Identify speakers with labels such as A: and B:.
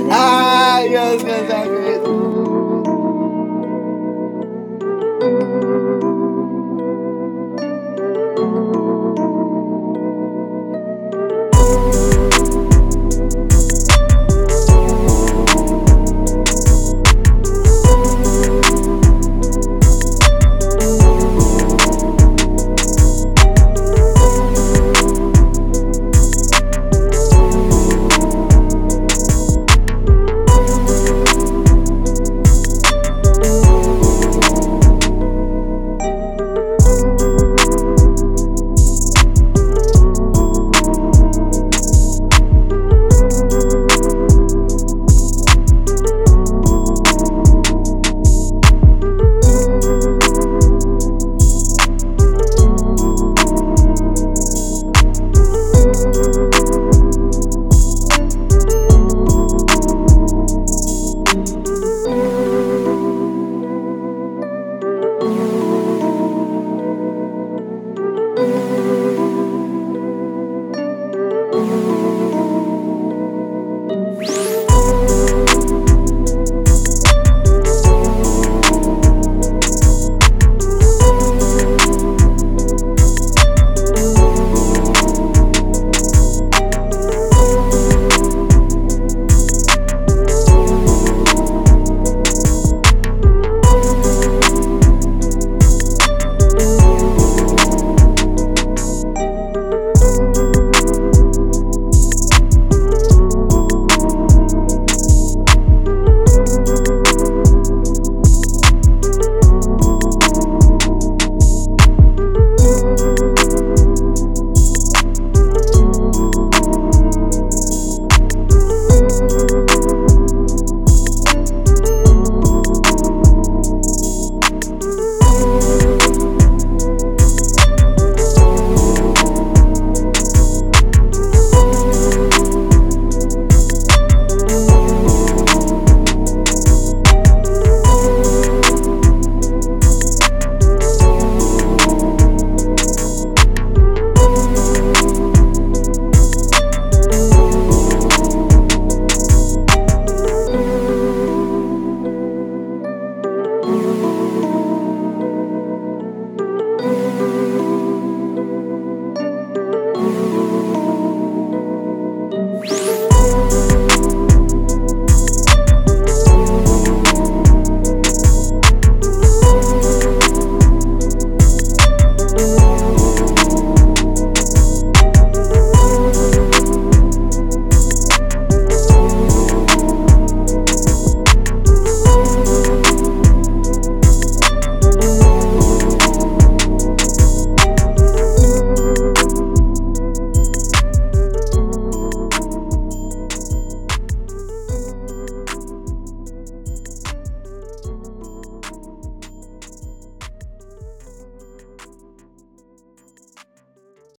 A: It's gonna sound good.